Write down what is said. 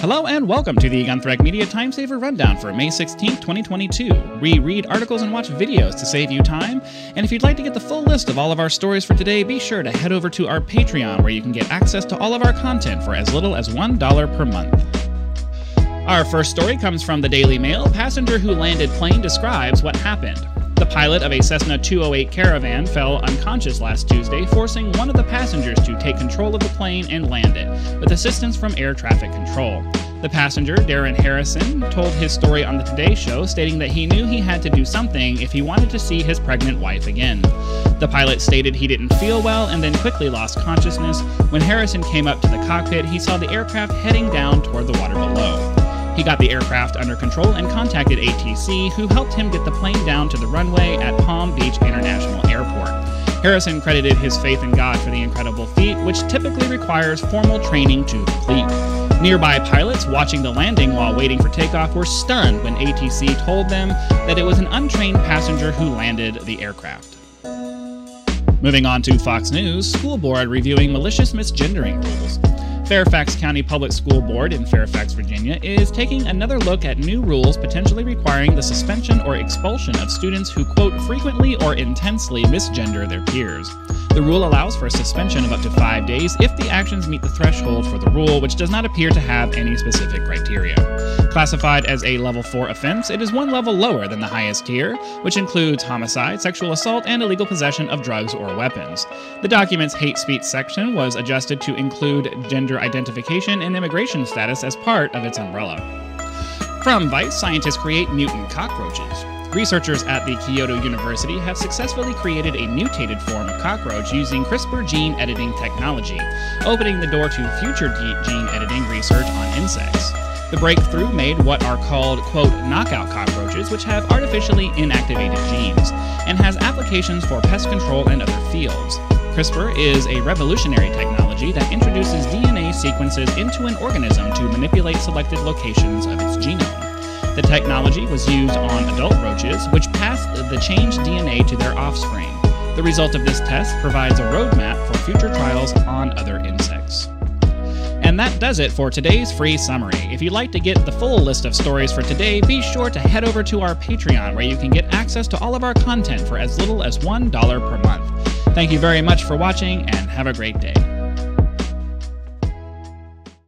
Hello and welcome to the Gunthrak Media Time Saver Rundown for May 16, 2022. We read articles and watch videos to save you time. And if you'd like to get the full list of all of our stories for today, be sure to head over to our Patreon where you can get access to all of our content for as little as $1 per month. Our first story comes from the Daily Mail. Passenger who landed plane describes what happened. The pilot of a Cessna 208 Caravan fell unconscious last Tuesday, forcing one of the passengers to take control of the plane and land it, with assistance from air traffic control. The passenger, Darren Harrison, told his story on the Today Show, stating that he knew he had to do something if he wanted to see his pregnant wife again. The pilot stated he didn't feel well and then quickly lost consciousness. When Harrison came up to the cockpit, he saw the aircraft heading down toward the water below. Got the aircraft under control and contacted ATC, who helped him get the plane down to the runway at Palm Beach International Airport. Harrison credited his faith in God for the incredible feat, which typically requires formal training to complete. Nearby pilots watching the landing while waiting for takeoff were stunned when ATC told them that it was an untrained passenger who landed the aircraft. Moving on to Fox News, school board reviewing malicious misgendering rules. Fairfax County Public School Board in Fairfax, Virginia, is taking another look at new rules potentially requiring the suspension or expulsion of students who, quote, frequently or intensely misgender their peers. The rule allows for a suspension of up to five days if the actions meet the threshold for the rule, which does not appear to have any specific criteria. Classified as a level 4 offense, it is one level lower than the highest tier, which includes homicide, sexual assault, and illegal possession of drugs or weapons. The document's hate speech section was adjusted to include gender identification and immigration status as part of its umbrella. From Vice, scientists create mutant cockroaches. Researchers at the Kyoto University have successfully created a mutated form of cockroach using CRISPR gene editing technology, opening the door to future gene editing research on insects. The breakthrough made what are called, quote, knockout cockroaches, which have artificially inactivated genes, and has applications for pest control and other fields. CRISPR is a revolutionary technology that introduces DNA sequences into an organism to manipulate selected locations of its genome. The technology was used on adult roaches, which passed the changed DNA to their offspring. The result of this test provides a roadmap for future trials on other insects. And that does it for today's free summary. If you'd like to get the full list of stories for today, be sure to head over to our Patreon where you can get access to all of our content for as little as $1 per month. Thank you very much for watching and have a great day.